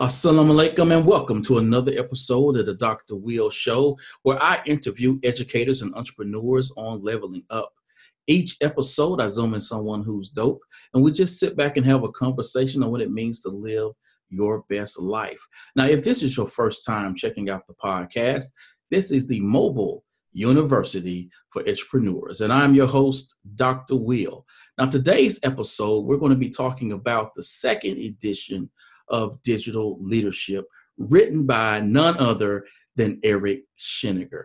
Assalamu alaikum and welcome to another episode of the Dr. Will Show, where I interview educators and entrepreneurs on leveling up. Each episode, I zoom in someone who's dope, and we just sit back and have a conversation on what it means to live your best life. Now, if this is your first time checking out the podcast, this is the mobile university for entrepreneurs, and I'm your host, Dr. Will. Now, today's episode, we're going to be talking about the second edition of digital leadership, written by none other than Eric Sheninger.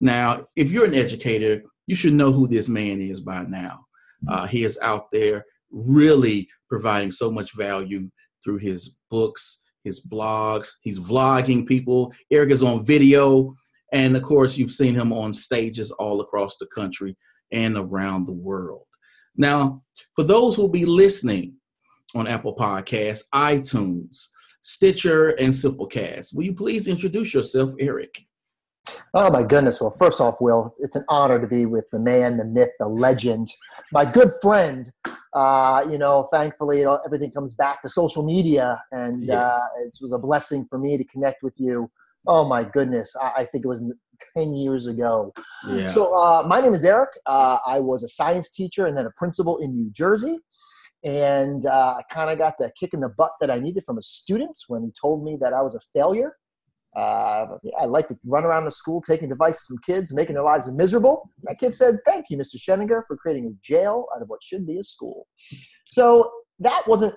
Now, if you're an educator, you should know who this man is by now. Uh, he is out there really providing so much value through his books, his blogs. He's vlogging people. Eric is on video. And of course, you've seen him on stages all across the country and around the world. Now, for those who will be listening on Apple Podcasts, iTunes, Stitcher, and Simplecast. Will you please introduce yourself, Eric? Oh my goodness! Well, first off, Will, it's an honor to be with the man, the myth, the legend, my good friend. Uh, you know, thankfully, know, everything comes back to social media, and yes. uh, it was a blessing for me to connect with you. Oh my goodness! I, I think it was ten years ago. Yeah. So, uh, my name is Eric. Uh, I was a science teacher and then a principal in New Jersey and uh, I kind of got the kick in the butt that I needed from a student when he told me that I was a failure. Uh, I like to run around the school taking devices from kids, making their lives miserable. That kid said, "Thank you, Mr. Sheninger, for creating a jail out of what should be a school." So that wasn't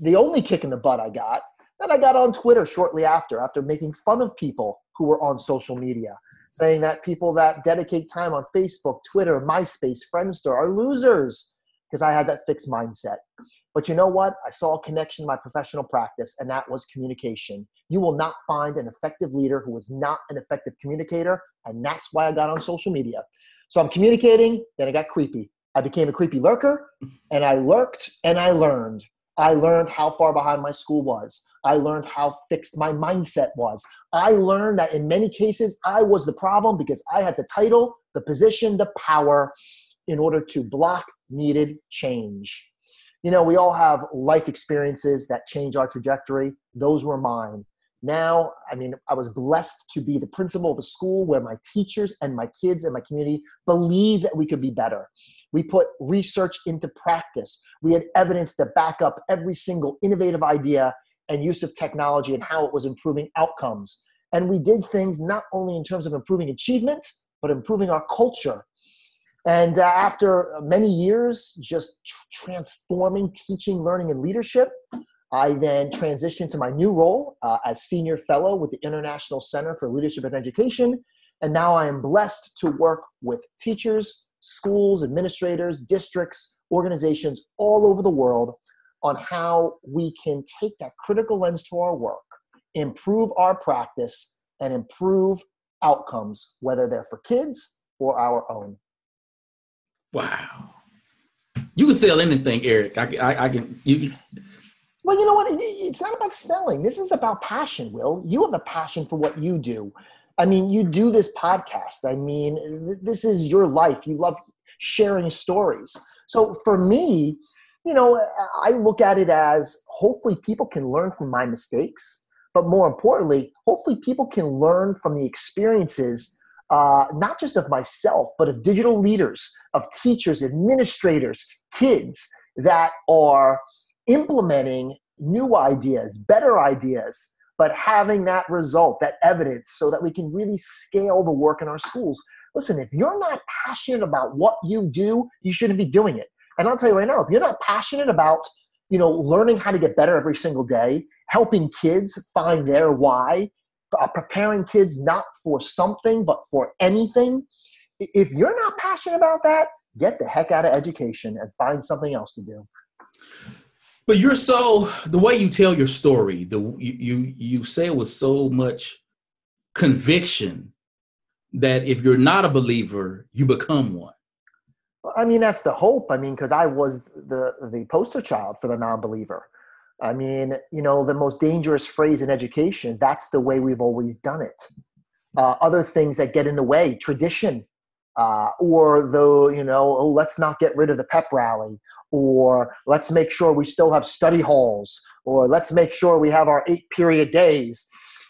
the only kick in the butt I got. Then I got on Twitter shortly after, after making fun of people who were on social media, saying that people that dedicate time on Facebook, Twitter, MySpace, Friendster are losers because I had that fixed mindset. But you know what? I saw a connection in my professional practice, and that was communication. You will not find an effective leader who is not an effective communicator, and that's why I got on social media. So I'm communicating, then I got creepy. I became a creepy lurker, and I lurked and I learned. I learned how far behind my school was. I learned how fixed my mindset was. I learned that in many cases, I was the problem because I had the title, the position, the power in order to block needed change. You know, we all have life experiences that change our trajectory. Those were mine. Now, I mean, I was blessed to be the principal of a school where my teachers and my kids and my community believe that we could be better. We put research into practice. We had evidence to back up every single innovative idea and use of technology and how it was improving outcomes. And we did things not only in terms of improving achievement, but improving our culture and uh, after many years just tr- transforming teaching, learning, and leadership, I then transitioned to my new role uh, as senior fellow with the International Center for Leadership in Education. And now I am blessed to work with teachers, schools, administrators, districts, organizations all over the world on how we can take that critical lens to our work, improve our practice, and improve outcomes, whether they're for kids or our own. Wow. You can sell anything, Eric. I, I, I can. You. Well, you know what? It's not about selling. This is about passion, Will. You have a passion for what you do. I mean, you do this podcast. I mean, this is your life. You love sharing stories. So for me, you know, I look at it as hopefully people can learn from my mistakes, but more importantly, hopefully people can learn from the experiences uh, not just of myself, but of digital leaders, of teachers, administrators, kids that are implementing new ideas, better ideas, but having that result, that evidence, so that we can really scale the work in our schools. Listen, if you're not passionate about what you do, you shouldn't be doing it. And I'll tell you right now, if you're not passionate about you know learning how to get better every single day helping kids find their why uh, preparing kids not for something but for anything. If you're not passionate about that get the heck out of education and find something else to do. But you're so the way you tell your story the you you, you say it with so much conviction that if you're not a believer you become one. I mean that's the hope. I mean because i was the the poster child for the non-believer I mean, you know, the most dangerous phrase in education, that's the way we've always done it. Uh, other things that get in the way, tradition, uh, or the, you know, oh, let's not get rid of the pep rally, or let's make sure we still have study halls, or let's make sure we have our eight period days.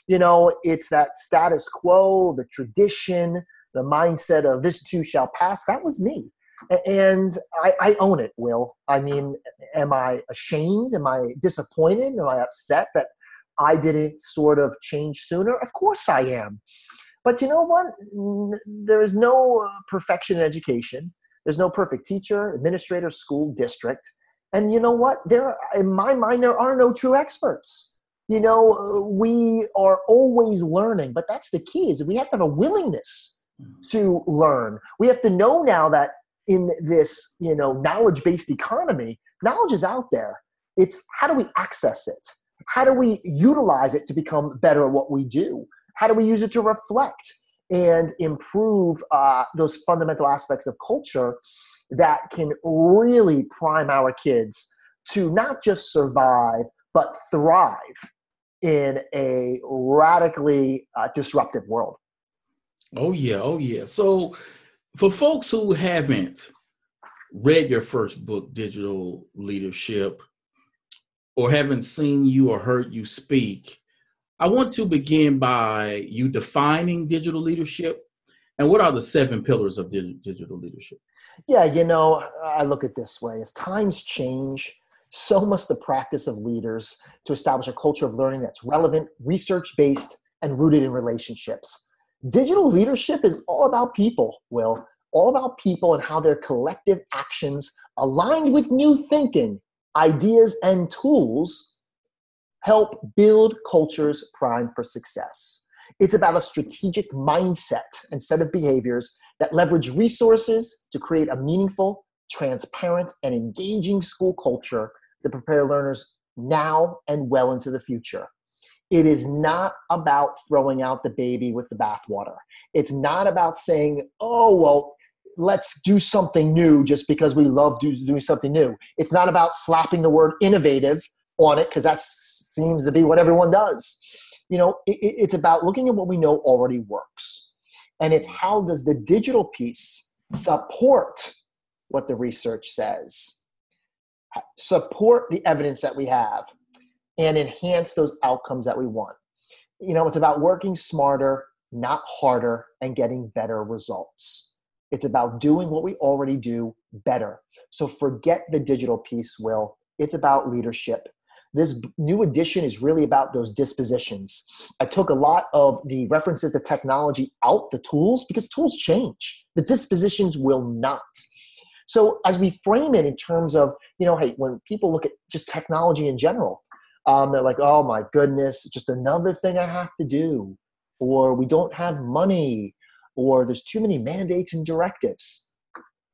You know, it's that status quo, the tradition, the mindset of this too shall pass. That was me. And I, I own it, Will. I mean, am I ashamed? Am I disappointed? Am I upset that I didn't sort of change sooner? Of course I am. But you know what? There is no uh, perfection in education. There's no perfect teacher, administrator, school, district. And you know what? There, in my mind, there are no true experts. You know, uh, we are always learning, but that's the key: is we have to have a willingness mm. to learn. We have to know now that in this, you know, knowledge-based economy, knowledge is out there. It's how do we access it? How do we utilize it to become better at what we do? How do we use it to reflect? and improve uh, those fundamental aspects of culture that can really prime our kids to not just survive but thrive in a radically uh, disruptive world. Oh yeah, oh yeah. So for folks who haven't read your first book, Digital Leadership, or haven't seen you or heard you speak, I want to begin by you defining digital leadership and what are the seven pillars of digital leadership? Yeah, you know, I look at this way as times change, so must the practice of leaders to establish a culture of learning that's relevant, research based, and rooted in relationships. Digital leadership is all about people, Will, all about people and how their collective actions aligned with new thinking, ideas, and tools help build cultures primed for success. It's about a strategic mindset and set of behaviors that leverage resources to create a meaningful, transparent, and engaging school culture to prepare learners now and well into the future. It is not about throwing out the baby with the bathwater. It's not about saying, oh, well, let's do something new just because we love doing something new. It's not about slapping the word innovative on it because that seems to be what everyone does. You know, it, it's about looking at what we know already works. And it's how does the digital piece support what the research says, support the evidence that we have, and enhance those outcomes that we want. You know, it's about working smarter, not harder, and getting better results. It's about doing what we already do better. So forget the digital piece, Will. It's about leadership this new edition is really about those dispositions. I took a lot of the references to technology out, the tools, because tools change. The dispositions will not. So as we frame it in terms of, you know, hey, when people look at just technology in general, um, they're like, oh my goodness, just another thing I have to do, or we don't have money, or there's too many mandates and directives.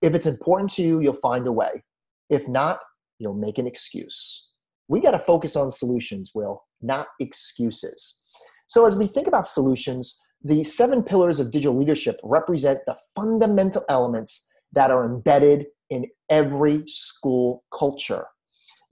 If it's important to you, you'll find a way. If not, you'll make an excuse we got to focus on solutions, Will, not excuses. So, as we think about solutions, the seven pillars of digital leadership represent the fundamental elements that are embedded in every school culture.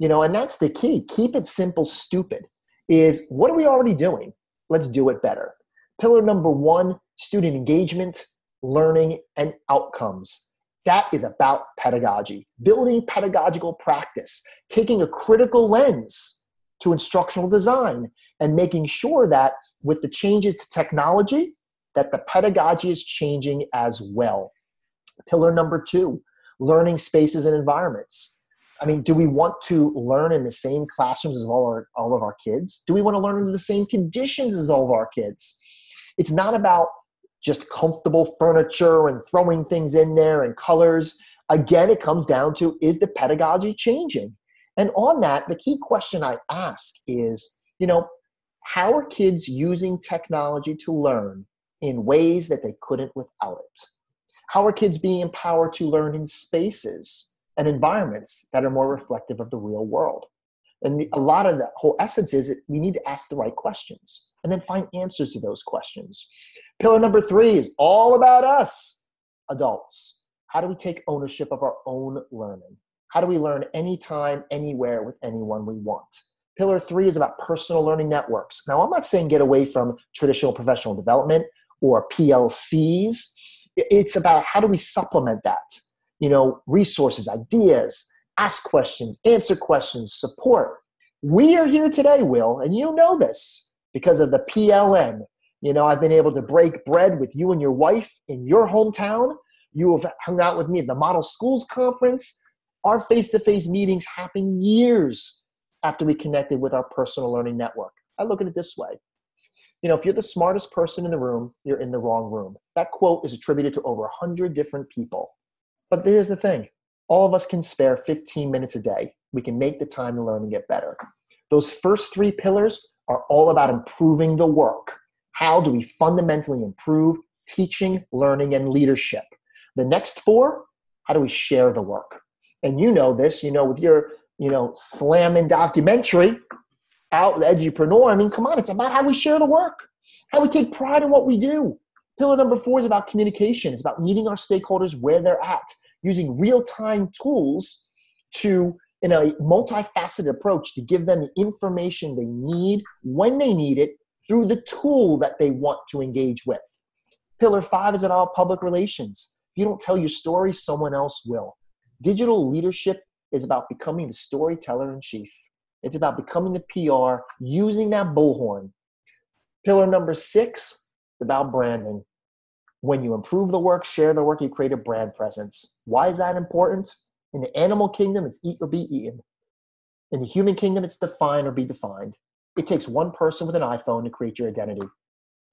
You know, and that's the key. Keep it simple, stupid. Is what are we already doing? Let's do it better. Pillar number one student engagement, learning, and outcomes. That is about pedagogy, building pedagogical practice, taking a critical lens to instructional design, and making sure that with the changes to technology, that the pedagogy is changing as well. Pillar number two, learning spaces and environments. I mean, do we want to learn in the same classrooms as all, our, all of our kids? Do we want to learn under the same conditions as all of our kids? It's not about just comfortable furniture and throwing things in there and colors. Again, it comes down to is the pedagogy changing? And on that, the key question I ask is, you know, how are kids using technology to learn in ways that they couldn't without it? How are kids being empowered to learn in spaces and environments that are more reflective of the real world? And a lot of the whole essence is we need to ask the right questions and then find answers to those questions. Pillar number three is all about us, adults. How do we take ownership of our own learning? How do we learn anytime, anywhere with anyone we want? Pillar three is about personal learning networks. Now, I'm not saying get away from traditional professional development or PLCs. It's about how do we supplement that? You know, resources, ideas, ask questions, answer questions, support. We are here today, Will, and you know this because of the PLN. You know, I've been able to break bread with you and your wife in your hometown. You have hung out with me at the Model Schools Conference. Our face to face meetings happen years after we connected with our personal learning network. I look at it this way you know, if you're the smartest person in the room, you're in the wrong room. That quote is attributed to over 100 different people. But here's the thing all of us can spare 15 minutes a day. We can make the time to learn and get better. Those first three pillars are all about improving the work. How do we fundamentally improve teaching, learning, and leadership? The next four, how do we share the work? And you know this, you know, with your, you know, slamming documentary, out the edupreneur. I mean, come on, it's about how we share the work, how we take pride in what we do. Pillar number four is about communication. It's about meeting our stakeholders where they're at, using real-time tools to, in a multifaceted approach, to give them the information they need when they need it through the tool that they want to engage with. Pillar five is about public relations. If you don't tell your story, someone else will. Digital leadership is about becoming the storyteller in chief. It's about becoming the PR, using that bullhorn. Pillar number six, is about branding. When you improve the work, share the work, you create a brand presence. Why is that important? In the animal kingdom, it's eat or be eaten. In the human kingdom, it's define or be defined. It takes one person with an iPhone to create your identity.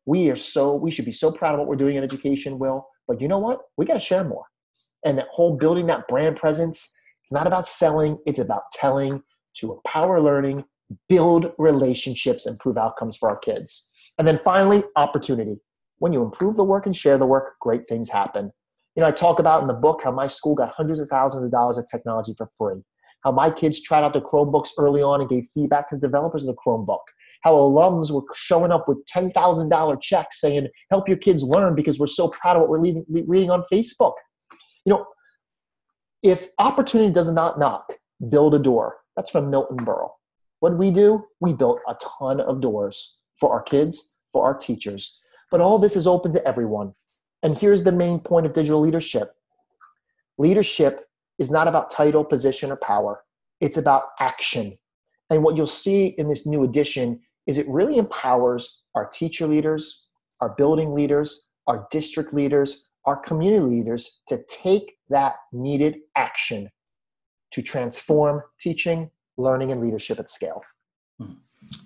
We are so we should be so proud of what we're doing in education, Will. But you know what? We got to share more. And that whole building that brand presence, it's not about selling, it's about telling to empower learning, build relationships, improve outcomes for our kids. And then finally, opportunity. When you improve the work and share the work, great things happen. You know, I talk about in the book how my school got hundreds of thousands of dollars of technology for free. How my kids tried out the Chromebooks early on and gave feedback to the developers of the Chromebook. How alums were showing up with $10,000 checks saying, help your kids learn because we're so proud of what we're leaving, reading on Facebook. You know, if opportunity does not knock, build a door. That's from Milton Berle. What did we do? We built a ton of doors for our kids, for our teachers. But all this is open to everyone. And here's the main point of digital leadership leadership is not about title, position, or power, it's about action. And what you'll see in this new edition is it really empowers our teacher leaders, our building leaders, our district leaders, our community leaders to take that needed action to transform teaching, learning, and leadership at scale. Hmm.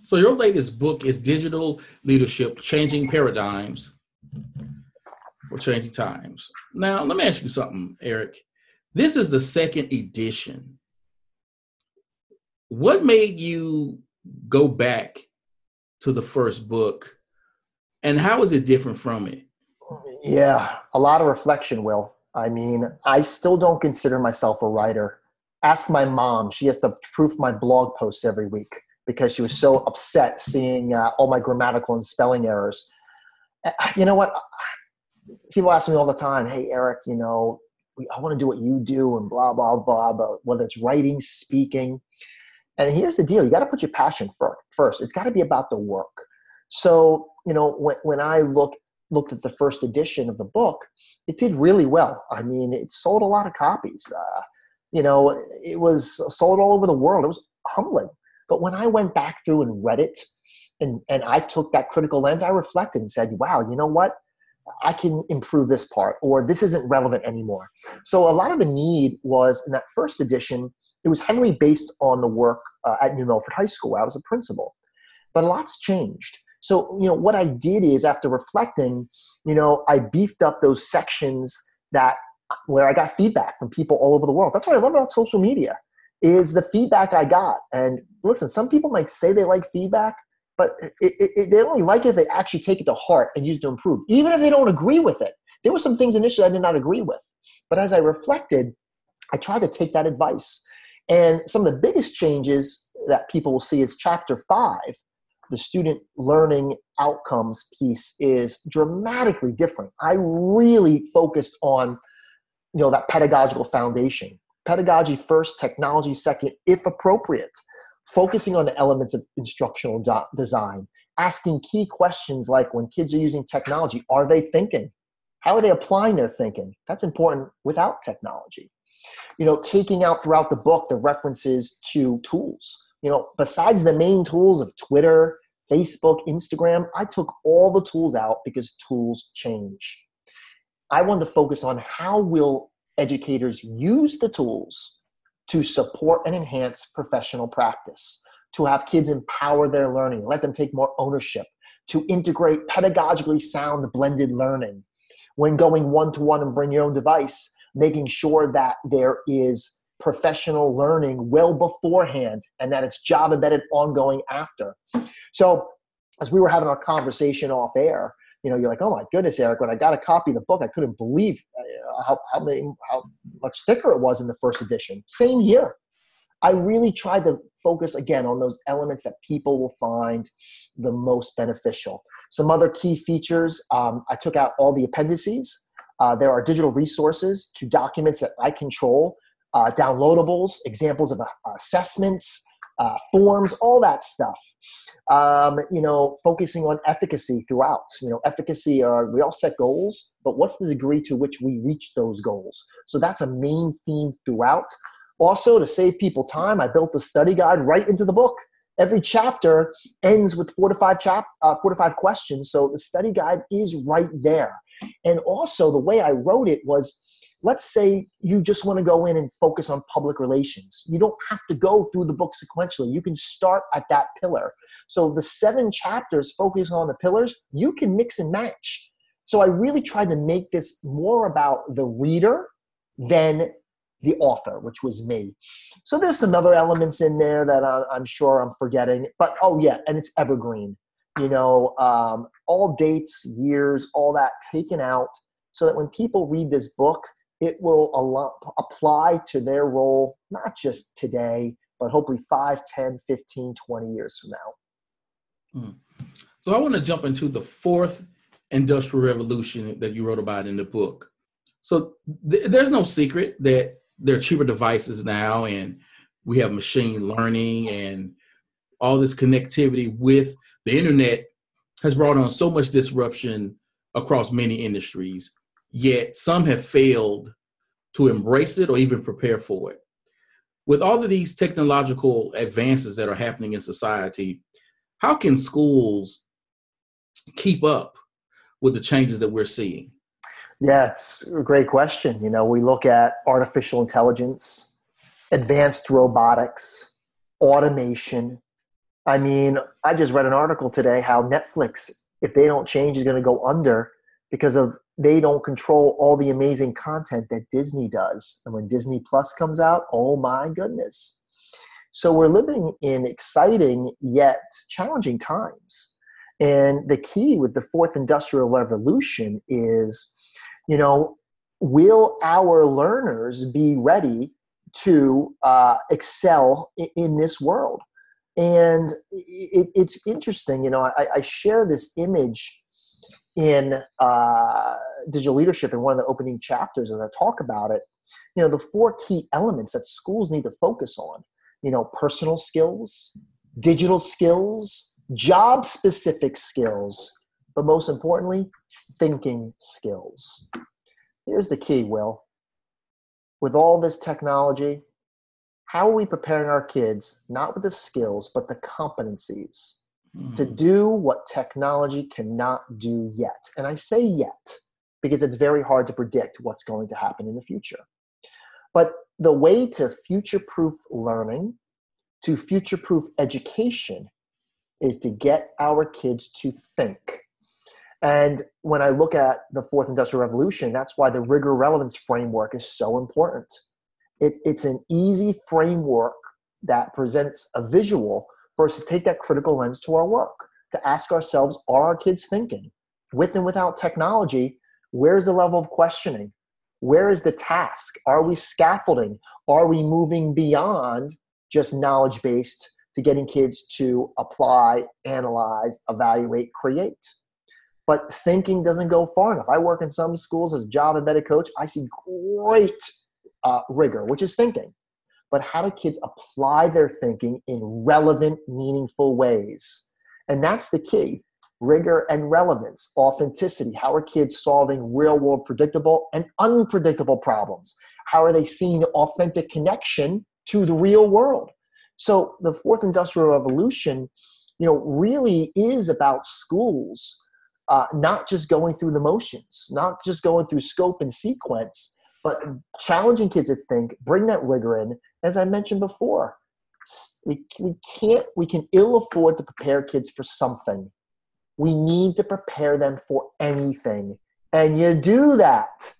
So, your latest book is Digital Leadership Changing Paradigms for Changing Times. Now, let me ask you something, Eric. This is the second edition. What made you go back to the first book, and how is it different from it? Yeah, a lot of reflection, Will. I mean, I still don't consider myself a writer ask my mom. She has to proof my blog posts every week because she was so upset seeing uh, all my grammatical and spelling errors. You know what? People ask me all the time, "Hey, Eric, you know, I want to do what you do," and blah blah blah. But whether it's writing, speaking, and here's the deal: you got to put your passion first. It's got to be about the work. So, you know, when when I look looked at the first edition of the book, it did really well. I mean, it sold a lot of copies. Uh, you know, it was sold all over the world. It was humbling. But when I went back through and read it, and, and I took that critical lens, I reflected and said, wow, you know what? I can improve this part, or this isn't relevant anymore. So a lot of the need was in that first edition, it was heavily based on the work uh, at New Milford High School, I was a principal. But a lot's changed. So, you know, what I did is after reflecting, you know, I beefed up those sections that where I got feedback from people all over the world. That's what I love about social media is the feedback I got. And listen, some people might say they like feedback, but it, it, they only like it if they actually take it to heart and use it to improve, even if they don't agree with it. There were some things initially I did not agree with, but as I reflected, I tried to take that advice. And some of the biggest changes that people will see is chapter five, the student learning outcomes piece is dramatically different. I really focused on you know that pedagogical foundation pedagogy first technology second if appropriate. Focusing on the elements of instructional do- design. Asking key questions like when kids are using technology are they thinking? How are they applying their thinking? That's important without technology. You know, taking out throughout the book the references to tools. You know, besides the main tools of Twitter, Facebook, Instagram, I took all the tools out because tools change. I wanted to focus on how will educators use the tools to support and enhance professional practice, to have kids empower their learning, let them take more ownership, to integrate pedagogically sound blended learning. When going one to one and bring your own device, making sure that there is professional learning well beforehand and that it's job embedded ongoing after. So, as we were having our conversation off air, you know, you're like, oh my goodness, Eric, when I got a copy of the book, I couldn't believe uh, how, how, many, how much thicker it was in the first edition. Same year. I really tried to focus again on those elements that people will find the most beneficial. Some other key features um, I took out all the appendices. Uh, there are digital resources to documents that I control, uh, downloadables, examples of uh, assessments, uh, forms, all that stuff um, you know, focusing on efficacy throughout. You know, efficacy, uh, we all set goals, but what's the degree to which we reach those goals? So that's a main theme throughout. Also, to save people time, I built a study guide right into the book. Every chapter ends with four to five chap, uh, four to five questions. So the study guide is right there. And also, the way I wrote it was let's say you just want to go in and focus on public relations. You don't have to go through the book sequentially. You can start at that pillar. So the seven chapters focus on the pillars, you can mix and match. So I really tried to make this more about the reader than the author, which was me. So there's some other elements in there that I'm sure I'm forgetting. But oh, yeah, and it's evergreen. You know, um, all dates, years, all that taken out so that when people read this book, it will apply to their role, not just today, but hopefully 5, 10, 15, 20 years from now. Hmm. So I want to jump into the fourth industrial revolution that you wrote about in the book. So th- there's no secret that there are cheaper devices now, and we have machine learning and all this connectivity with the internet has brought on so much disruption across many industries yet some have failed to embrace it or even prepare for it. With all of these technological advances that are happening in society, how can schools keep up with the changes that we're seeing? Yeah, it's a great question. You know, we look at artificial intelligence, advanced robotics, automation. I mean, I just read an article today how Netflix, if they don't change, is going to go under because of they don't control all the amazing content that Disney does. And when Disney Plus comes out, oh my goodness. So we're living in exciting yet challenging times. And the key with the fourth industrial revolution is, you know, will our learners be ready to uh, excel in, in, this world? And it, it's interesting, you know, I, I share this image in uh, digital leadership in one of the opening chapters as I talk about it, you know, the four key elements that schools need to focus on, you know, personal skills, digital skills, job specific skills, but most importantly, thinking skills. Here's the key, Will. With all this technology, how are we preparing our kids, not with the skills, but the competencies to mm. do what technology cannot do yet. And I say yet because it's very hard to predict what's going to happen in the future. But the way to future proof learning, to future proof education, is to get our kids to think. And when I look at the fourth industrial revolution, that's why the rigor relevance framework is so important. It, it's an easy framework that presents a visual for us to take that critical lens to our work, to ask ourselves, are our kids thinking? With and without technology, where's the level of questioning? Where is the task? Are we scaffolding? Are we moving beyond just knowledge based to getting kids to apply, analyze, evaluate, create? But thinking doesn't go far enough. I work in some schools as a job embedded coach. I see great uh, rigor, which is thinking but how do kids apply their thinking in relevant, meaningful ways? And that's the key rigor and relevance, authenticity. How are kids solving real world predictable and unpredictable problems? How are they seeing authentic connection to the real world? So the fourth industrial revolution, you know, really is about schools uh, not just going through the motions, not just going through scope and sequence, but challenging kids to think, bring that rigor in. As I mentioned before, we, we can't, we can ill afford to prepare kids for something. We need to prepare them for anything. And you do that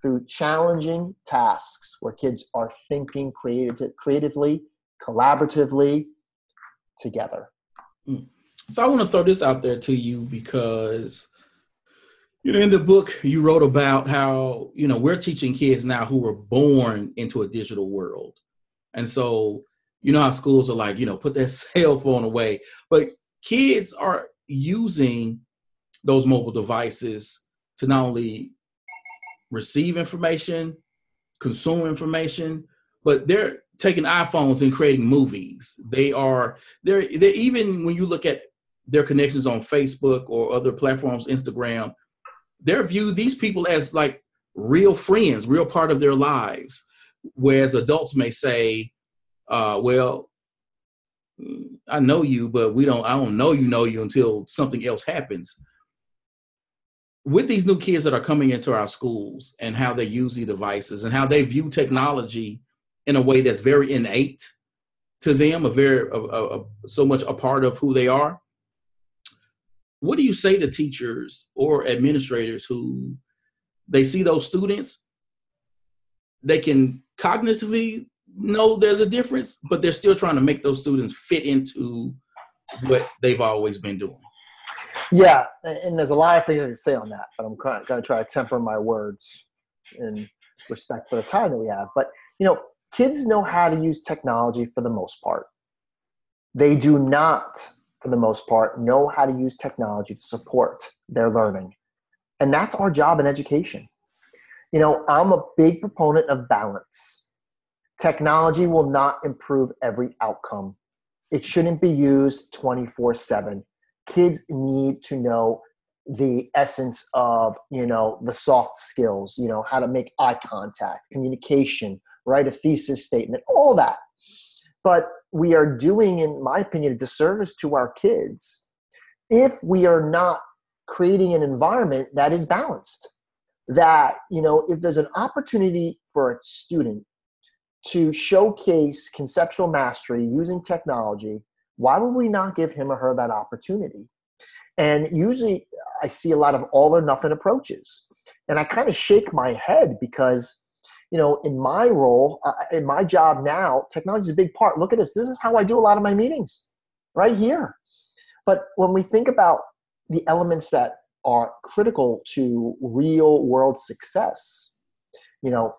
through challenging tasks where kids are thinking creative, creatively, collaboratively, together. Mm. So I want to throw this out there to you because you know in the book you wrote about how you know we're teaching kids now who were born into a digital world. And so you know how schools are like, you know, put that cell phone away, but kids are using those mobile devices to not only receive information, consume information, but they're taking iPhones and creating movies. They are they're they even when you look at their connections on Facebook or other platforms, Instagram, they're viewed these people as like real friends, real part of their lives. Whereas adults may say, uh, well, I know you, but we don't, I don't know you know you until something else happens. With these new kids that are coming into our schools and how they use the devices and how they view technology in a way that's very innate to them, a very, a, a, so much a part of who they are what do you say to teachers or administrators who they see those students? They can cognitively know there's a difference but they're still trying to make those students fit into what they've always been doing. Yeah and there's a lot of things i can say on that but i'm going to try to temper my words in respect for the time that we have. But you know kids know how to use technology for the most part. They do not for the most part, know how to use technology to support their learning. And that's our job in education. You know, I'm a big proponent of balance. Technology will not improve every outcome. It shouldn't be used 24 7. Kids need to know the essence of, you know, the soft skills, you know, how to make eye contact, communication, write a thesis statement, all that. But we are doing, in my opinion, a disservice to our kids if we are not creating an environment that is balanced. That, you know, if there's an opportunity for a student to showcase conceptual mastery using technology, why would we not give him or her that opportunity? And usually I see a lot of all or nothing approaches. And I kind of shake my head because you know, in my role, uh, in my job now, technology is a big part. Look at this. This is how I do a lot of my meetings, right here. But when we think about the elements that are critical to real world success, you know,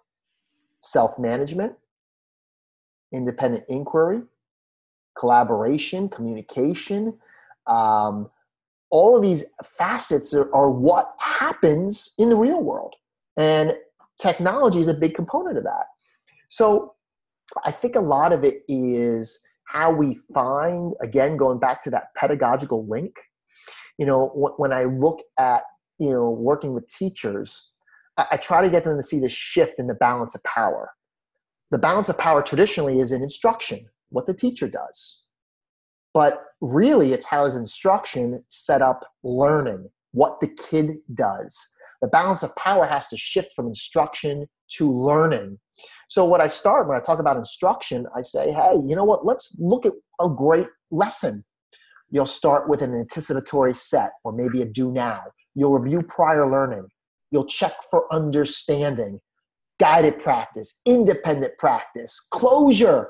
self management, independent inquiry, collaboration, communication, um, all of these facets are, are what happens in the real world. And technology is a big component of that. So I think a lot of it is how we find, again, going back to that pedagogical link. You know, when I look at, you know, working with teachers, I try to get them to see the shift in the balance of power. The balance of power traditionally is in instruction, what the teacher does. But really, it's how is instruction set up learning, what the kid does the balance of power has to shift from instruction to learning. So, what I start when I talk about instruction, I say, hey, you know what? Let's look at a great lesson. You'll start with an anticipatory set or maybe a do now. You'll review prior learning. You'll check for understanding, guided practice, independent practice, closure.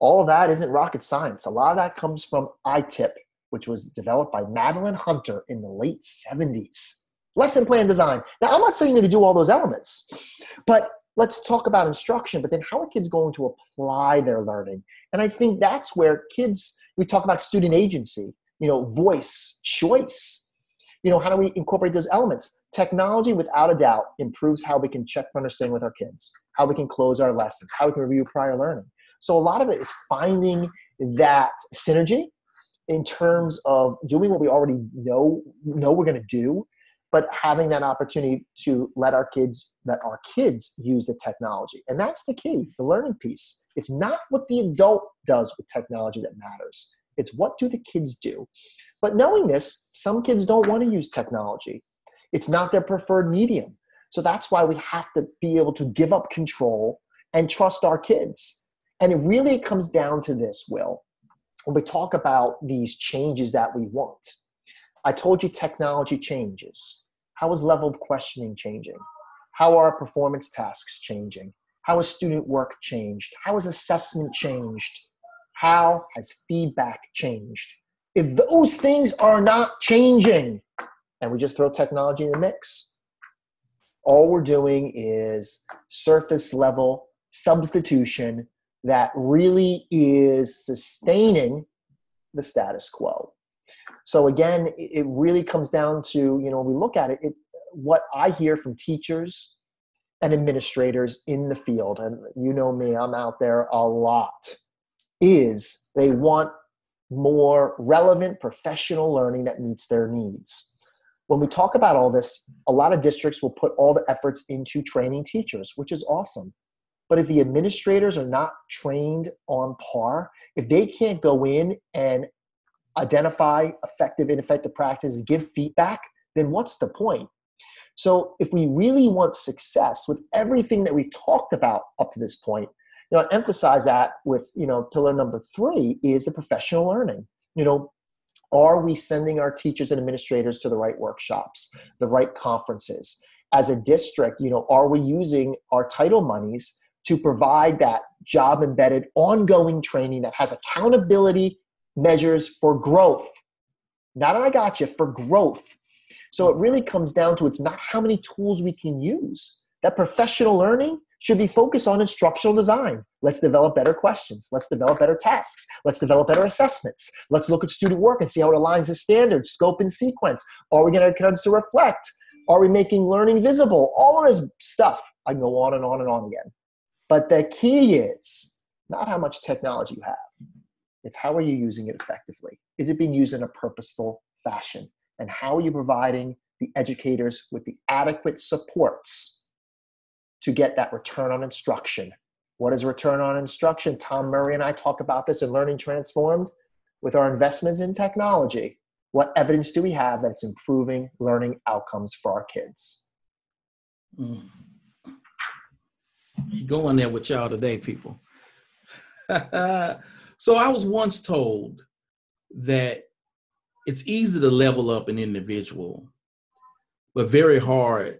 All of that isn't rocket science. A lot of that comes from ITIP, which was developed by Madeline Hunter in the late 70s lesson plan design. Now, I'm not saying you need to do all those elements, but let's talk about instruction. But then, how are kids going to apply their learning? And I think that's where kids, we talk about student agency, you know, voice, choice. You know, how do we incorporate those elements? Technology, without a doubt, improves how we can check for understanding with our kids, how we can close our lessons, how we can review prior learning. So, a lot of it is finding that synergy in terms of doing what we already know know we're going to do but having that opportunity to let our kids let our kids use the technology. And that's the key the learning piece. It's not what the adult does with technology that matters. It's what do the kids do? But knowing this some kids don't want to use technology. It's not their preferred medium. So that's why we have to be able to give up control and trust our kids. And it really comes down to this will when we talk about these changes that we want I told you technology changes. How is level of questioning changing? How are performance tasks changing? How has student work changed? How has assessment changed? How has feedback changed? If those things are not changing and we just throw technology in the mix, all we're doing is surface level substitution that really is sustaining the status quo. So again, it really comes down to you know when we look at it, it what I hear from teachers and administrators in the field, and you know me, I'm out there a lot, is they want more relevant professional learning that meets their needs. When we talk about all this, a lot of districts will put all the efforts into training teachers, which is awesome. But if the administrators are not trained on par, if they can't go in and identify effective, ineffective practices, give feedback, then what's the point? So if we really want success with everything that we've talked about up to this point, you know, emphasize that with, you know, pillar number three is the professional learning. You know, are we sending our teachers and administrators to the right workshops, the right conferences? As a district, you know, are we using our title monies to provide that job embedded ongoing training that has accountability measures for growth. Not I got you, for growth. So it really comes down to it's not how many tools we can use. That professional learning should be focused on instructional design. Let's develop better questions. Let's develop better tasks. Let's develop better assessments. Let's look at student work and see how it aligns to standards, scope, and sequence. Are we going to to reflect? Are we making learning visible? All of this stuff. I can go on and on and on again. But the key is not how much technology you have it's how are you using it effectively? Is it being used in a purposeful fashion? And how are you providing the educators with the adequate supports to get that return on instruction? What is return on instruction? Tom Murray and I talk about this in Learning Transformed with our investments in technology. What evidence do we have that it's improving learning outcomes for our kids? Mm. Going there with y'all today, people. So I was once told that it's easy to level up an individual, but very hard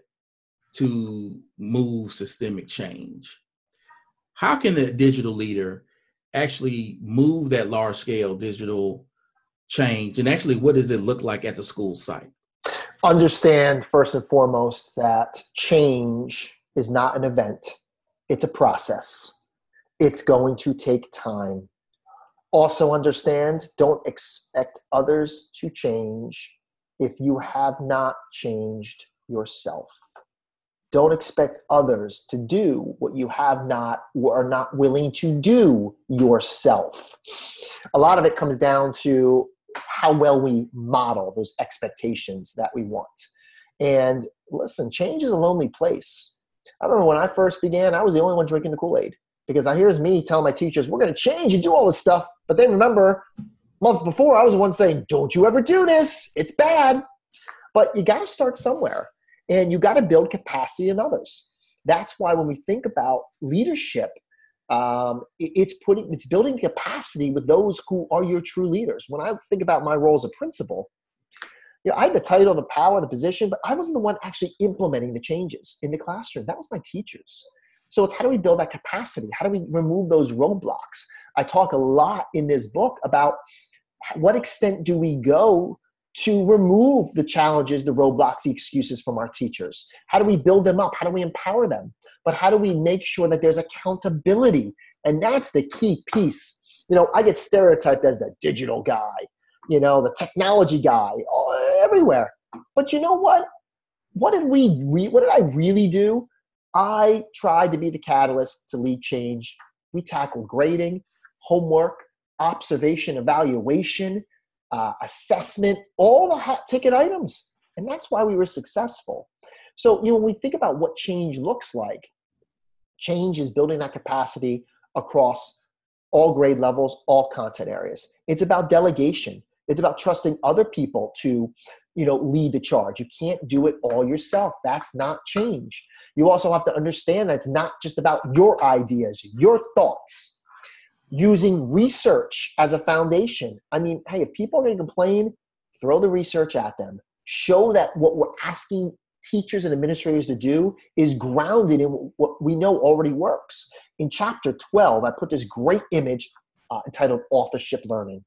to move systemic change. How can a digital leader actually move that large scale digital change? And actually, what does it look like at the school site? Understand first and foremost that change is not an event, it's a process. It's going to take time. Also understand don't expect others to change if you have not changed yourself. Don't expect others to do what you have not or are not willing to do yourself. A lot of it comes down to how well we model those expectations that we want. And listen change is a lonely place i remember when i first began i was the only one drinking the kool-aid because I here's me telling my teachers, we're going to change and do all this stuff. But then remember, month before, I was the one saying, don't you ever do this. It's bad. But you got to start somewhere and you got to build capacity in others. That's why when we think about leadership, um, it's putting it's building capacity with those who are your true leaders. When I think about my role as a principal, you know, I had the title, the power, the position, but I wasn't the one actually implementing the changes in the classroom. That was my teachers. So it's how do we build that capacity? How do we remove those roadblocks? I talk a lot in this book about what extent do we go to remove the challenges, the roadblocks, the excuses from our teachers? How do we build them up? How do we empower them? But how do we make sure that there's accountability? And that's the key piece. You know, I get stereotyped as the digital guy, you know, the technology guy, everywhere. But you know what? What did we re- what did I really do? I tried to be the catalyst to lead change. We tackled grading, homework, observation, evaluation, uh, assessment, all the hot ticket items. And that's why we were successful. So, you know, when we think about what change looks like, change is building that capacity across all grade levels, all content areas. It's about delegation. It's about trusting other people to, you know, lead the charge. You can't do it all yourself. That's not change. You also have to understand that it's not just about your ideas, your thoughts. Using research as a foundation. I mean, hey, if people are going to complain, throw the research at them. Show that what we're asking teachers and administrators to do is grounded in what we know already works. In chapter 12, I put this great image uh, entitled Authorship Learning.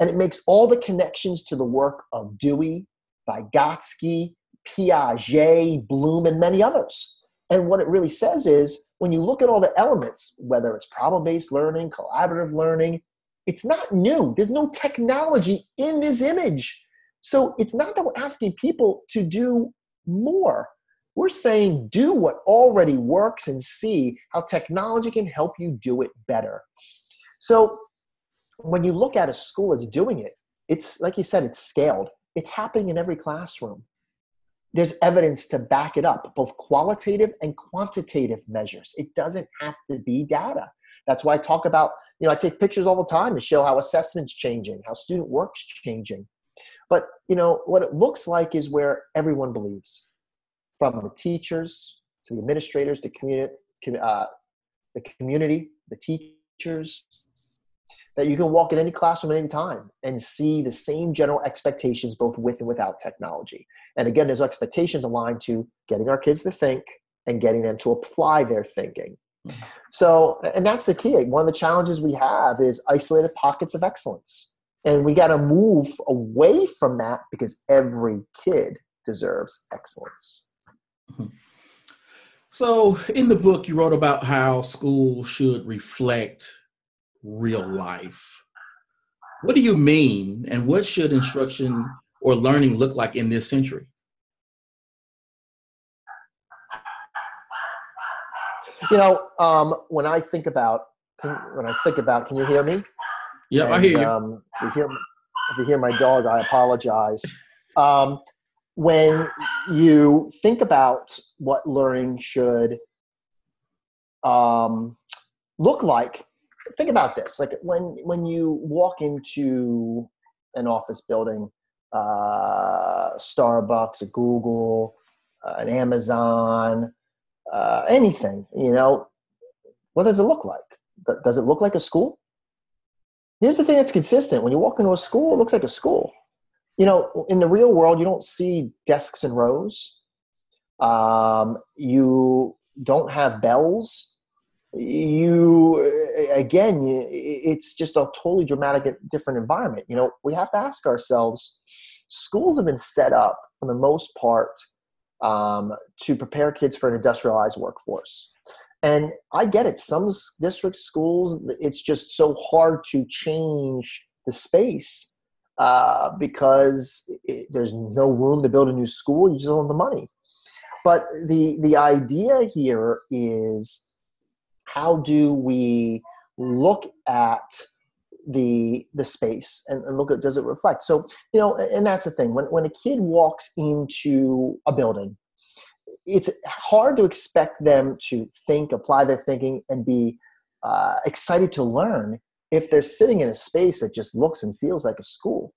And it makes all the connections to the work of Dewey, Vygotsky, Piaget, Bloom, and many others. And what it really says is when you look at all the elements, whether it's problem based learning, collaborative learning, it's not new. There's no technology in this image. So it's not that we're asking people to do more. We're saying do what already works and see how technology can help you do it better. So when you look at a school that's doing it, it's like you said, it's scaled. It's happening in every classroom. There's evidence to back it up, both qualitative and quantitative measures. It doesn't have to be data. That's why I talk about, you know, I take pictures all the time to show how assessment's changing, how student work's changing. But you know what it looks like is where everyone believes, from the teachers to the administrators, the community, uh, the community, the teachers, that you can walk in any classroom at any time and see the same general expectations both with and without technology. And again, those expectations aligned to getting our kids to think and getting them to apply their thinking. Mm-hmm. So, and that's the key. One of the challenges we have is isolated pockets of excellence. And we got to move away from that because every kid deserves excellence. Mm-hmm. So, in the book, you wrote about how school should reflect real life. What do you mean, and what should instruction or learning look like in this century? You know, um, when I think about when I think about, can you hear me? Yeah, I hear you. Um, if you hear if you hear my dog, I apologize. Um, when you think about what learning should um, look like, think about this. Like when when you walk into an office building, uh, Starbucks, a Google, uh, an Amazon, uh, anything, you know, what does it look like? Does it look like a school? Here's the thing that's consistent. When you walk into a school, it looks like a school. You know, in the real world, you don't see desks and rows. Um, you don't have bells. You, again, it's just a totally dramatic, different environment. You know, we have to ask ourselves schools have been set up for the most part um, to prepare kids for an industrialized workforce. And I get it. Some district schools, it's just so hard to change the space uh, because it, there's no room to build a new school. You just don't have the money. But the the idea here is how do we look at the the space and, and, look at does it reflect so you know and that's the thing when, when a kid walks into a building it's hard to expect them to think, apply their thinking, and be uh, excited to learn if they're sitting in a space that just looks and feels like a school.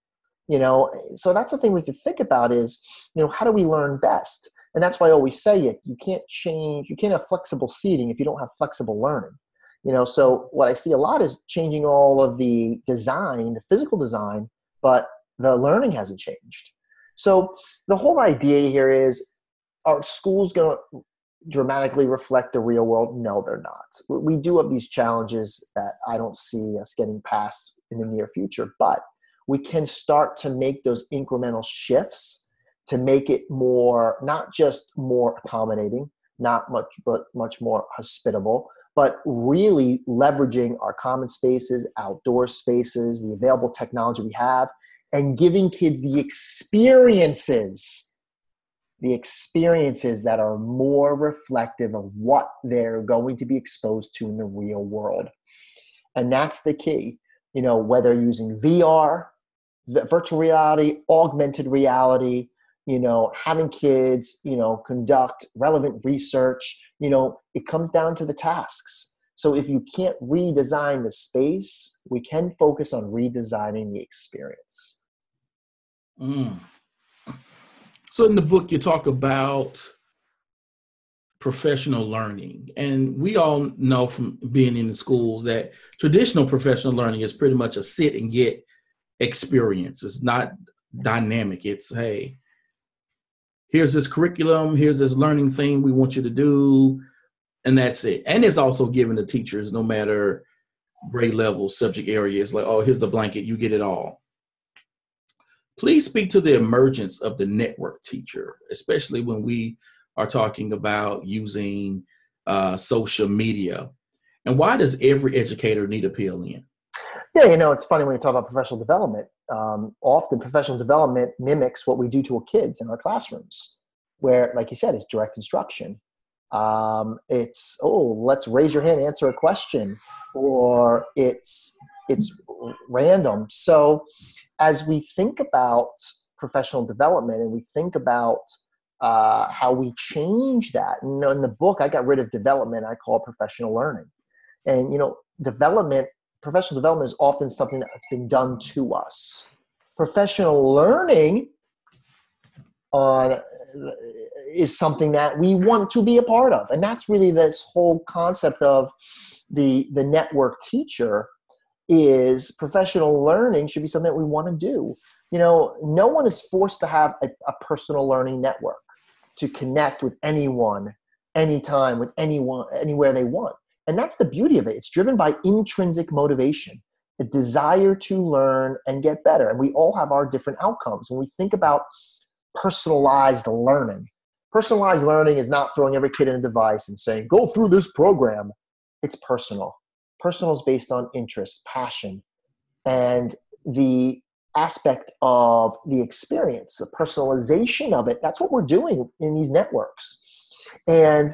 You know, so that's the thing we have to think about is, you know, how do we learn best? And that's why I always say it. You can't change. You can't have flexible seating if you don't have flexible learning. You know, so what I see a lot is changing all of the design, the physical design, but the learning hasn't changed. So the whole idea here is are schools going to dramatically reflect the real world? No, they're not. We do have these challenges that I don't see us getting past in the near future, but we can start to make those incremental shifts to make it more, not just more accommodating, not much, but much more hospitable, but really leveraging our common spaces, outdoor spaces, the available technology we have, and giving kids the experiences the experiences that are more reflective of what they're going to be exposed to in the real world. And that's the key. You know, whether using VR, virtual reality, augmented reality, you know, having kids, you know, conduct relevant research, you know, it comes down to the tasks. So if you can't redesign the space, we can focus on redesigning the experience. Mm. So in the book, you talk about professional learning. And we all know from being in the schools that traditional professional learning is pretty much a sit and get experience. It's not dynamic. It's, hey, here's this curriculum, here's this learning thing we want you to do, and that's it. And it's also given to teachers, no matter grade level, subject areas, like, oh, here's the blanket, you get it all. Please speak to the emergence of the network teacher, especially when we are talking about using uh, social media. And why does every educator need a PLN? Yeah, you know, it's funny when you talk about professional development. Um, often, professional development mimics what we do to our kids in our classrooms, where, like you said, it's direct instruction. Um, it's oh, let's raise your hand, answer a question, or it's it's random. So, as we think about professional development and we think about uh, how we change that. And in the book, I got rid of development. I call it professional learning. And you know, development, professional development is often something that's been done to us. Professional learning on uh, is something that we want to be a part of, and that's really this whole concept of the the network teacher is professional learning should be something that we want to do. You know, no one is forced to have a, a personal learning network to connect with anyone, anytime, with anyone, anywhere they want. And that's the beauty of it. It's driven by intrinsic motivation, a desire to learn and get better. And we all have our different outcomes. When we think about personalized learning, personalized learning is not throwing every kid in a device and saying, go through this program. It's personal. Personal is based on interest, passion, and the aspect of the experience, the personalization of it. That's what we're doing in these networks. And,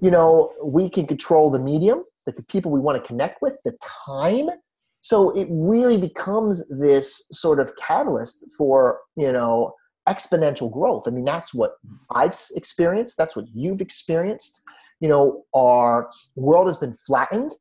you know, we can control the medium, the people we want to connect with, the time. So it really becomes this sort of catalyst for, you know, exponential growth. I mean, that's what I've experienced. That's what you've experienced. You know, our world has been flattened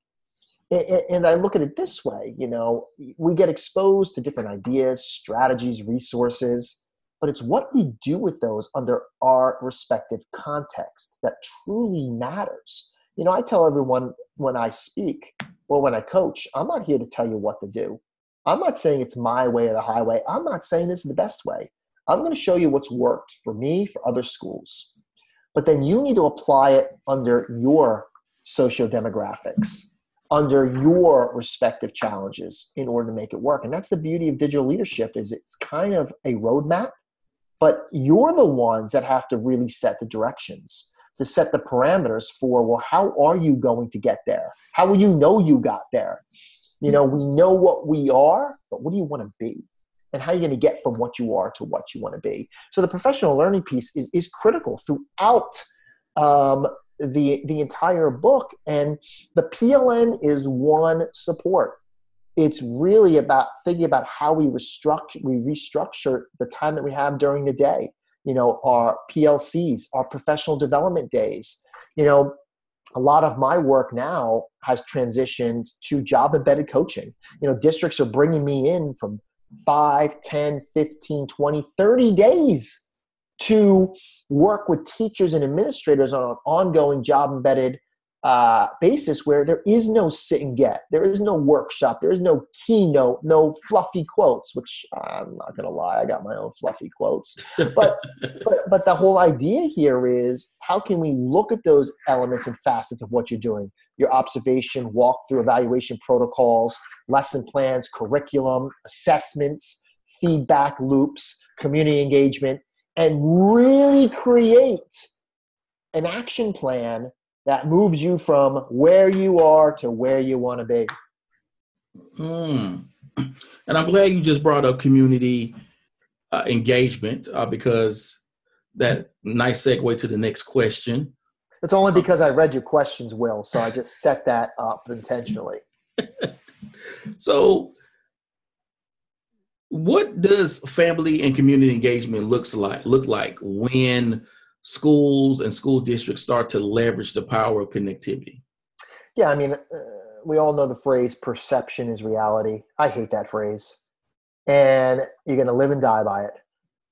and I look at it this way, you know, we get exposed to different ideas, strategies, resources, but it's what we do with those under our respective context that truly matters. You know, I tell everyone when I speak or when I coach, I'm not here to tell you what to do. I'm not saying it's my way or the highway. I'm not saying this is the best way. I'm going to show you what's worked for me, for other schools. But then you need to apply it under your socio demographics under your respective challenges in order to make it work and that's the beauty of digital leadership is it's kind of a roadmap but you're the ones that have to really set the directions to set the parameters for well how are you going to get there? How will you know you got there? You know we know what we are but what do you want to be? And how are you going to get from what you are to what you want to be? So the professional learning piece is, is critical throughout um, the the entire book. And the pln is one support it's really about thinking about how we restructure we restructure the time that we have during the day. You know our plcs our professional development days. You know a lot of my work now has transitioned to job embedded coaching. You know districts are bringing me in from 5 10 15 20 30 days to work with teachers and administrators on an ongoing job embedded uh, basis where there is no sit and get, there is no workshop, there is no keynote, no fluffy quotes. Which I'm not gonna lie, I got my own fluffy quotes. But but, but the whole idea here is how can we look at those elements and facets of what you're doing? Your observation, walkthrough, evaluation protocols, lesson plans, curriculum, assessments, feedback loops, community engagement, and really create an action plan that moves you from where you are to where you want to be. Mm. And I'm glad you just brought up community uh, engagement uh, because that nice segue to the next question. It's only because I read your questions, Will, so I just set that up intentionally. so What does family and community engagement looks like look like when schools and school districts start to leverage the power of connectivity? Yeah, I mean, uh, we all know the phrase "perception is reality." I hate that phrase, and you're going to live and die by it.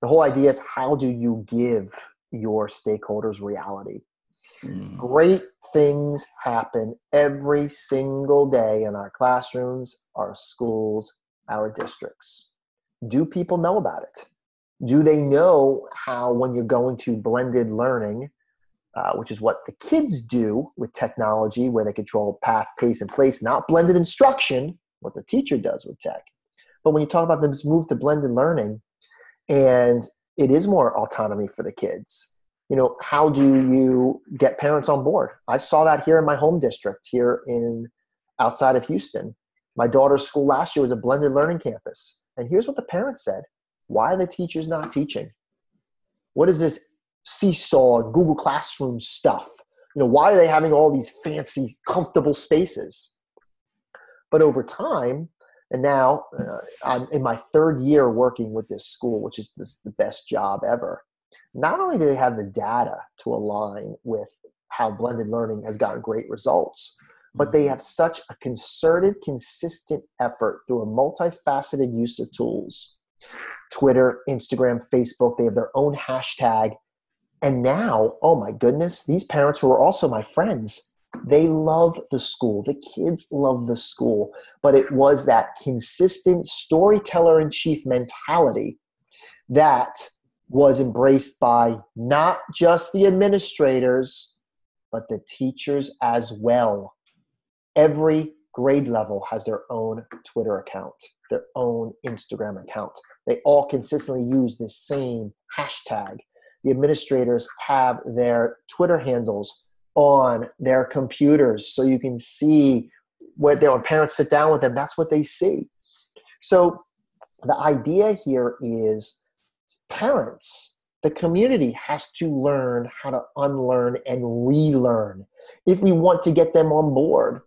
The whole idea is how do you give your stakeholders reality? Mm. Great things happen every single day in our classrooms, our schools, our districts. Do people know about it? Do they know how, when you're going to blended learning, uh, which is what the kids do with technology, where they control path, pace, and place, not blended instruction, what the teacher does with tech. But when you talk about this move to blended learning, and it is more autonomy for the kids, you know, how do you get parents on board? I saw that here in my home district, here in outside of Houston. My daughter's school last year was a blended learning campus. And here's what the parents said Why are the teachers not teaching? What is this seesaw Google Classroom stuff? You know, why are they having all these fancy, comfortable spaces? But over time, and now uh, I'm in my third year working with this school, which is this, the best job ever. Not only do they have the data to align with how blended learning has gotten great results, but they have such a concerted, consistent effort through a multifaceted use of tools Twitter, Instagram, Facebook. They have their own hashtag. And now, oh my goodness, these parents who are also my friends, they love the school. The kids love the school. But it was that consistent storyteller in chief mentality that was embraced by not just the administrators, but the teachers as well every grade level has their own Twitter account, their own Instagram account. They all consistently use the same hashtag. The administrators have their Twitter handles on their computers so you can see what their parents sit down with them, that's what they see. So the idea here is parents, the community has to learn how to unlearn and relearn if we want to get them on board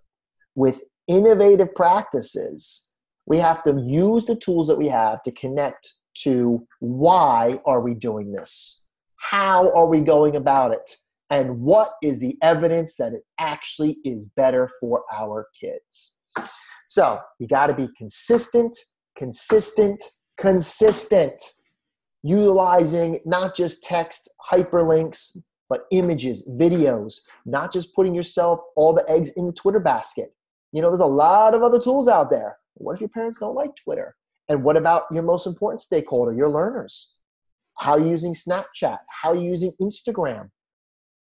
with innovative practices, we have to use the tools that we have to connect to why are we doing this? How are we going about it? And what is the evidence that it actually is better for our kids? So you got to be consistent, consistent, consistent, utilizing not just text, hyperlinks, but images, videos, not just putting yourself all the eggs in the Twitter basket. You know, there's a lot of other tools out there. What if your parents don't like Twitter? And what about your most important stakeholder, your learners? How are you using Snapchat? How are you using Instagram?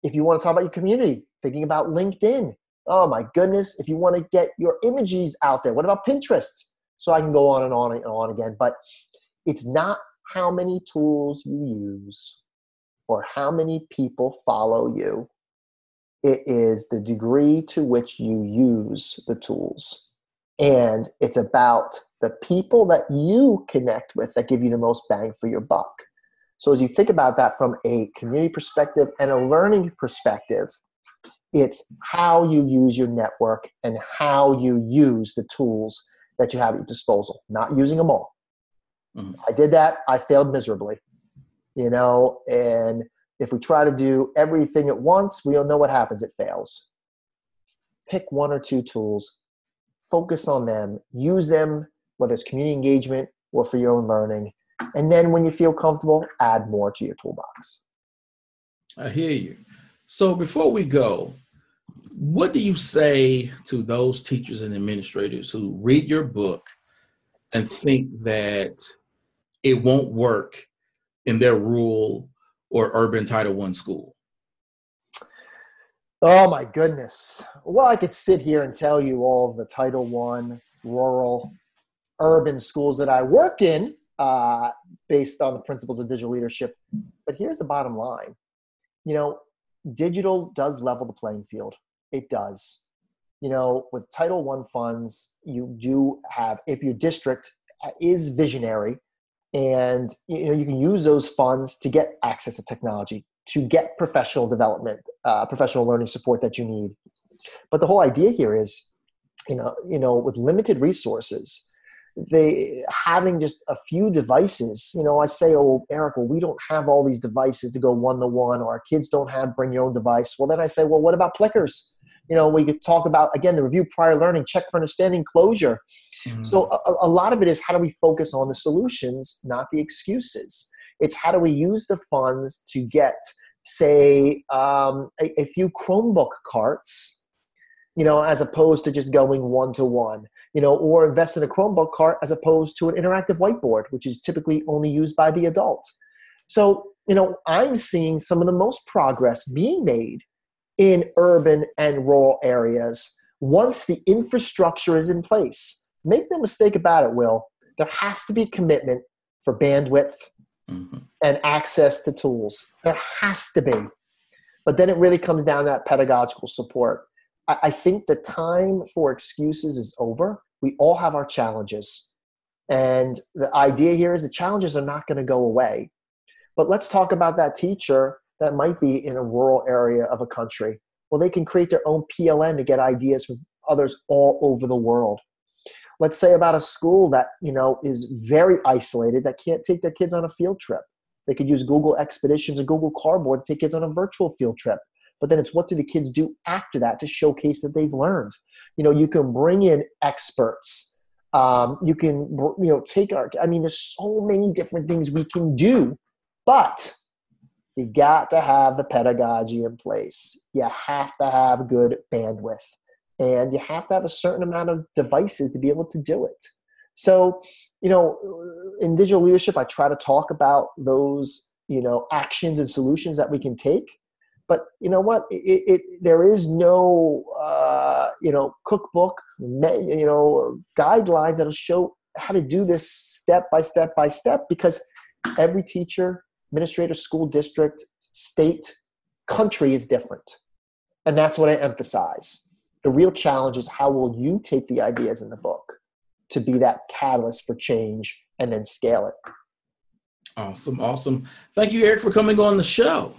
If you want to talk about your community, thinking about LinkedIn. Oh my goodness, if you want to get your images out there, what about Pinterest? So I can go on and on and on again. But it's not how many tools you use or how many people follow you it is the degree to which you use the tools. And it's about the people that you connect with that give you the most bang for your buck. So, as you think about that from a community perspective and a learning perspective, it's how you use your network and how you use the tools that you have at your disposal, not using them all. Mm-hmm. I did that, I failed miserably, you know, and if we try to do everything at once, we don't know what happens. It fails. Pick one or two tools, focus on them, use them, whether it's community engagement or for your own learning. And then when you feel comfortable, add more to your toolbox. I hear you. So before we go, what do you say to those teachers and administrators who read your book and think that it won't work in their rural or urban Title One school? Oh my goodness. Well, I could sit here and tell you all the Title One rural urban schools that I work in uh, based on the principles of digital leadership. But here's the bottom line. You know, digital does level the playing field. It does. You know, with Title One funds, you do have, if your district is visionary, and you know you can use those funds to get access to technology to get professional development uh, professional learning support that you need but the whole idea here is you know you know with limited resources they having just a few devices. You know, I say, oh, Eric, well, we don't have all these devices to go one to one, or our kids don't have bring your own device. Well, then I say, well, what about Plickers? You know, we could talk about again the review prior learning, check for understanding, closure. Mm-hmm. So a, a lot of it is how do we focus on the solutions, not the excuses. It's how do we use the funds to get, say, um, a, a few Chromebook carts, you know, as opposed to just going one to one you know, or invest in a Chromebook cart as opposed to an interactive whiteboard, which is typically only used by the adult. So, you know, I'm seeing some of the most progress being made in urban and rural areas once the infrastructure is in place. Make no mistake about it, Will. There has to be commitment for bandwidth mm-hmm. and access to tools. There has to be. But then it really comes down to that pedagogical support. I, I think the time for excuses is over. We all have our challenges. And the idea here is the challenges are not going to go away. But let's talk about that teacher that might be in a rural area of a country. Well, they can create their own PLN to get ideas from others all over the world. Let's say about a school that you know is very isolated that can't take their kids on a field trip. They could use Google Expeditions or Google Cardboard to take kids on a virtual field trip. But then it's what do the kids do after that to showcase that they've learned? You know you can bring in experts. Um, you can you know take our i mean there's so many different things we can do but you got to have the pedagogy in place. You have to have good bandwidth and you have to have a certain amount of devices to be able to do it so you know in digital leadership i try to talk about those you know actions and solutions that we can take but you know what? It, it, there is no uh, you know cookbook, you know guidelines that'll show how to do this step by step by step because every teacher, administrator, school district, state, country is different, and that's what I emphasize. The real challenge is how will you take the ideas in the book to be that catalyst for change and then scale it. Awesome, awesome. Thank you, Eric, for coming on the show.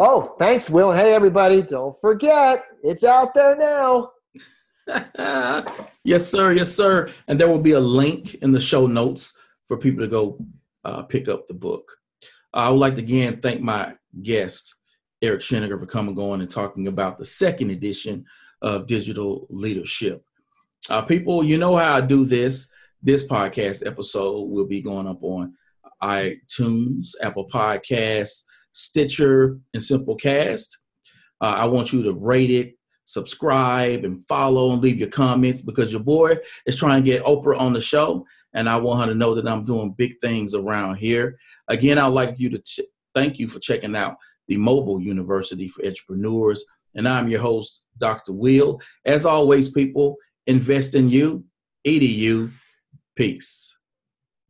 Oh, thanks, Will. Hey, everybody, don't forget, it's out there now. yes, sir. Yes, sir. And there will be a link in the show notes for people to go uh, pick up the book. I would like to again thank my guest, Eric Sheninger, for coming on and talking about the second edition of Digital Leadership. Uh, people, you know how I do this. This podcast episode will be going up on iTunes, Apple Podcasts, Stitcher, and Simplecast. Uh, I want you to rate it, subscribe, and follow, and leave your comments because your boy is trying to get Oprah on the show, and I want her to know that I'm doing big things around here. Again, I'd like you to ch- thank you for checking out the Mobile University for Entrepreneurs, and I'm your host, Dr. Will. As always, people, invest in you, EDU. Peace.